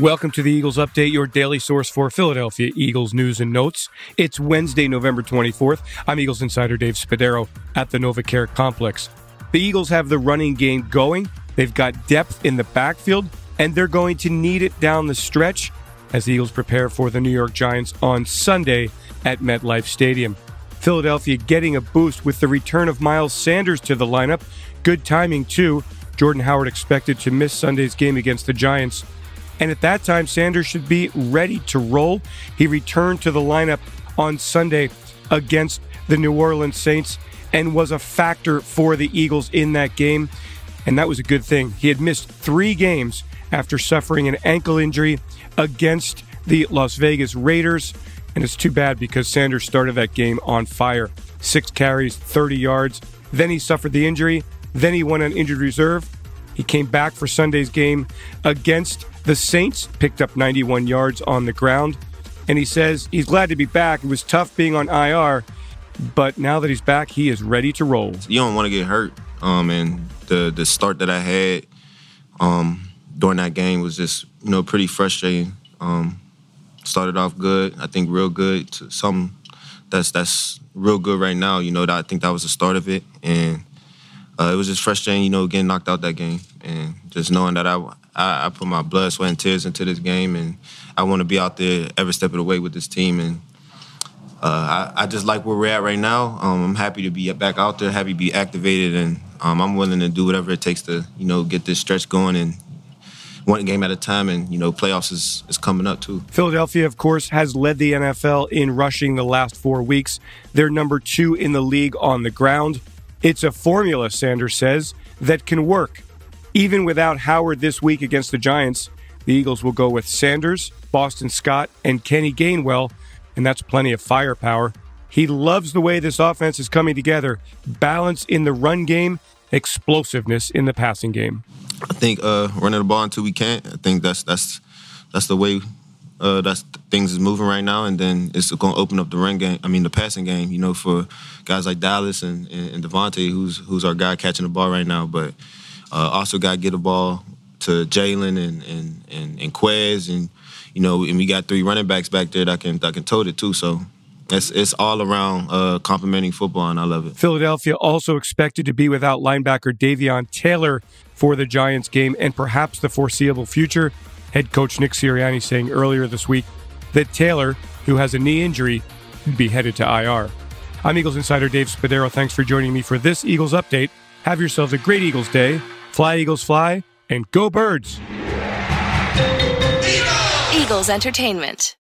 Welcome to the Eagles Update, your daily source for Philadelphia Eagles news and notes. It's Wednesday, November 24th. I'm Eagles insider Dave Spadaro at the NovaCare Complex. The Eagles have the running game going. They've got depth in the backfield, and they're going to need it down the stretch as the Eagles prepare for the New York Giants on Sunday at MetLife Stadium. Philadelphia getting a boost with the return of Miles Sanders to the lineup. Good timing, too. Jordan Howard expected to miss Sunday's game against the Giants and at that time, Sanders should be ready to roll. He returned to the lineup on Sunday against the New Orleans Saints and was a factor for the Eagles in that game. And that was a good thing. He had missed three games after suffering an ankle injury against the Las Vegas Raiders. And it's too bad because Sanders started that game on fire. Six carries, 30 yards. Then he suffered the injury. Then he went on injured reserve. He came back for Sunday's game against the Saints picked up 91 yards on the ground, and he says he's glad to be back. It was tough being on IR, but now that he's back, he is ready to roll. You don't want to get hurt, um, and the the start that I had um, during that game was just you know pretty frustrating. Um, started off good, I think real good. To some that's that's real good right now. You know, that I think that was the start of it, and uh, it was just frustrating. You know, getting knocked out that game, and just knowing that I I, I put my blood, sweat, and tears into this game, and I want to be out there every step of the way with this team. And uh, I, I, just like where we're at right now. Um, I'm happy to be back out there, happy to be activated, and um, I'm willing to do whatever it takes to, you know, get this stretch going and one game at a time. And you know, playoffs is, is coming up too. Philadelphia, of course, has led the NFL in rushing the last four weeks. They're number two in the league on the ground. It's a formula, Sanders says, that can work. Even without Howard this week against the Giants, the Eagles will go with Sanders, Boston Scott, and Kenny Gainwell, and that's plenty of firepower. He loves the way this offense is coming together balance in the run game, explosiveness in the passing game. I think uh, running the ball until we can't. I think that's that's that's the way uh, things is moving right now, and then it's going to open up the run game. I mean, the passing game. You know, for guys like Dallas and, and, and DeVonta, who's who's our guy catching the ball right now. But uh, also got to get the ball to Jalen and and and and Quez, and you know, and we got three running backs back there that can that can tote it too. So it's it's all around uh, complimenting football, and I love it. Philadelphia also expected to be without linebacker Davion Taylor for the Giants game and perhaps the foreseeable future. Head coach Nick Sirianni saying earlier this week that Taylor, who has a knee injury, would be headed to IR. I'm Eagles insider Dave Spadaro. Thanks for joining me for this Eagles update. Have yourselves a great Eagles day. Fly, Eagles, fly, and go birds! Eagles Entertainment.